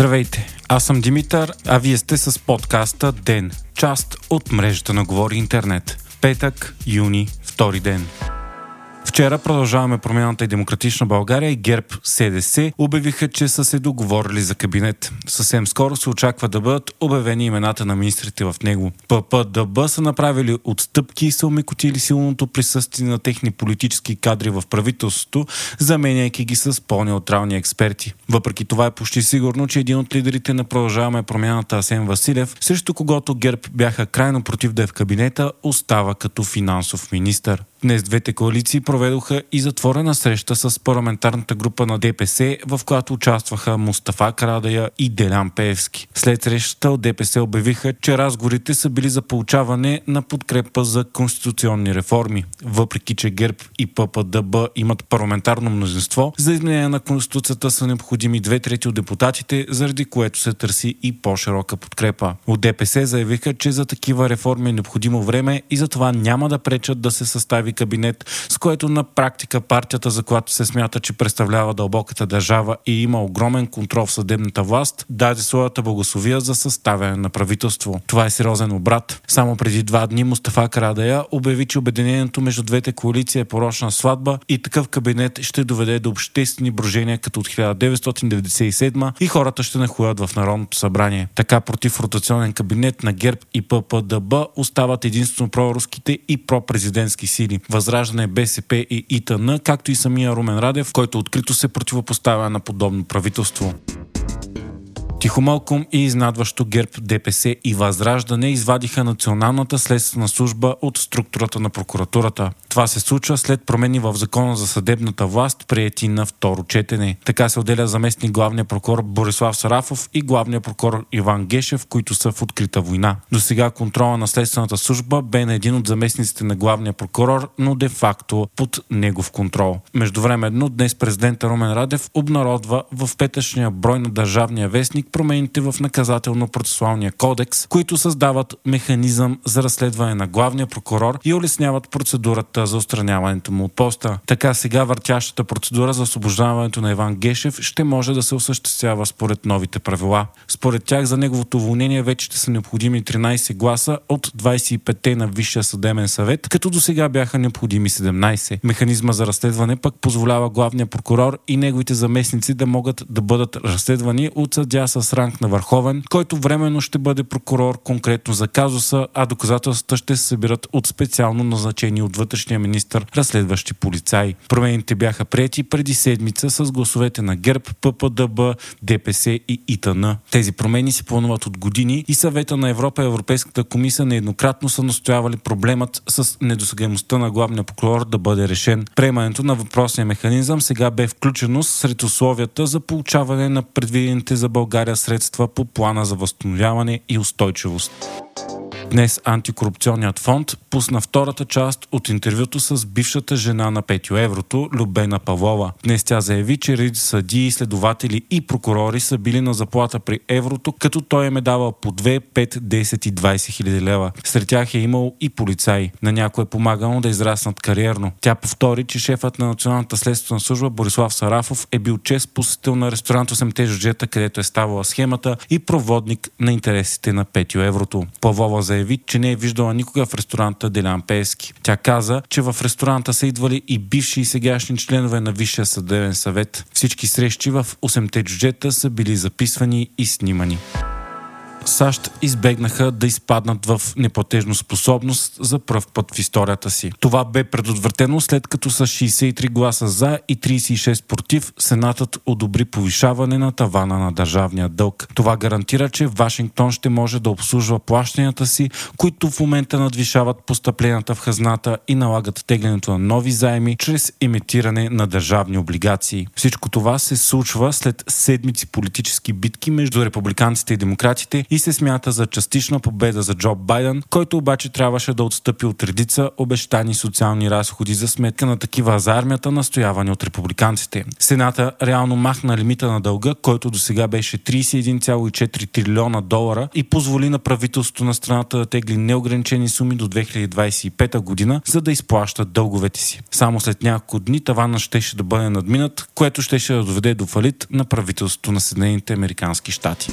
Здравейте, аз съм Димитър, а вие сте с подкаста ДЕН, част от мрежата на Говори Интернет. Петък, юни, втори ден. Вчера продължаваме промяната и Демократична България и ГЕРБ СДС обявиха, че са се договорили за кабинет. Съвсем скоро се очаква да бъдат обявени имената на министрите в него. ППДБ са направили отстъпки и са омекотили силното присъствие на техни политически кадри в правителството, заменяйки ги с по-неутрални експерти. Въпреки това е почти сигурно, че един от лидерите на Продължаваме промяната Асен Василев, срещу когото ГЕРБ бяха крайно против да е в кабинета, остава като финансов министър. Днес двете коалиции проведоха и затворена среща с парламентарната група на ДПС, в която участваха Мустафа Карадая и Делян Пеевски. След срещата от ДПС обявиха, че разговорите са били за получаване на подкрепа за конституционни реформи. Въпреки, че ГЕРБ и ППДБ имат парламентарно мнозинство, за изменение на Конституцията са необходими две трети от депутатите, заради което се търси и по-широка подкрепа. От ДПС заявиха, че за такива реформи е необходимо време и затова няма да пречат да се състави нови кабинет, с което на практика партията, за която се смята, че представлява дълбоката държава и има огромен контрол в съдебната власт, даде своята благословия за съставяне на правителство. Това е сериозен обрат. Само преди два дни Мустафа Карадая обяви, че обединението между двете коалиции е порочна сватба и такъв кабинет ще доведе до обществени брожения като от 1997 и хората ще нахуят в Народното събрание. Така против ротационен кабинет на ГЕРБ и ППДБ остават единствено проруските и пропрезидентски сили. Възраждане, БСП и ИТН, както и самия Румен Радев, който открито се противопоставя на подобно правителство. Тихомълком и изнадващо ГЕРБ, ДПС и Възраждане извадиха Националната следствена служба от структурата на прокуратурата. Това се случва след промени в закона за съдебната власт, приети на второ четене. Така се отделя заместник главния прокурор Борислав Сарафов и главния прокурор Иван Гешев, които са в открита война. До сега контрола на следствената служба бе на един от заместниците на главния прокурор, но де-факто под негов контрол. Междувременно днес президента Румен Радев обнародва в петъчния брой на Държавния вестник промените в наказателно-процесуалния кодекс, които създават механизъм за разследване на главния прокурор и улесняват процедурата за устраняването му от поста. Така сега въртящата процедура за освобождаването на Иван Гешев ще може да се осъществява според новите правила. Според тях за неговото уволнение вече ще са необходими 13 гласа от 25-те на Висшия съдебен съвет, като до сега бяха необходими 17. Механизма за разследване пък позволява главния прокурор и неговите заместници да могат да бъдат разследвани от съдя с с ранг на върховен, който временно ще бъде прокурор конкретно за казуса, а доказателствата ще се събират от специално назначени от вътрешния министр разследващи полицаи. Промените бяха прети преди седмица с гласовете на ГЕРБ, ППДБ, ДПС и ИТН. Тези промени се плануват от години и съвета на Европа и Европейската комисия нееднократно са настоявали проблемът с недосегаемостта на главния прокурор да бъде решен. Приемането на въпросния механизъм сега бе включено сред условията за получаване на предвидените за България средства по плана за възстановяване и устойчивост. Днес антикорупционният фонд пусна втората част от интервюто с бившата жена на Петио Еврото, Любена Павлова. Днес тя заяви, че реди съдии, следователи и прокурори са били на заплата при Еврото, като той им е давал по 2, 5, 10 и 20 хиляди лева. Сред тях е имал и полицаи. На някой е помагало да израснат кариерно. Тя повтори, че шефът на Националната следствена служба Борислав Сарафов е бил чест посетител на ресторант 8 жуджета, където е ставала схемата и проводник на интересите на Петио Еврото. Павлова заяви, заяви, че не е виждала никога в ресторанта Делян Пески. Тя каза, че в ресторанта са идвали и бивши и сегашни членове на Висшия съдебен съвет. Всички срещи в 8-те джуджета са били записвани и снимани. САЩ избегнаха да изпаднат в неплатежно способност за пръв път в историята си. Това бе предотвратено след като с 63 гласа за и 36 против Сенатът одобри повишаване на тавана на държавния дълг. Това гарантира, че Вашингтон ще може да обслужва плащанията си, които в момента надвишават постъпленията в хазната и налагат теглянето на нови заеми чрез имитиране на държавни облигации. Всичко това се случва след седмици политически битки между републиканците и демократите и се смята за частична победа за Джо Байден, който обаче трябваше да отстъпи от редица обещани социални разходи за сметка на такива за армията, настоявани от републиканците. Сената реално махна лимита на дълга, който до сега беше 31,4 трилиона долара и позволи на правителството на страната да тегли неограничени суми до 2025 година, за да изплащат дълговете си. Само след няколко дни тавана щеше да бъде надминат, което щеше да доведе до фалит на правителството на Съединените Американски щати.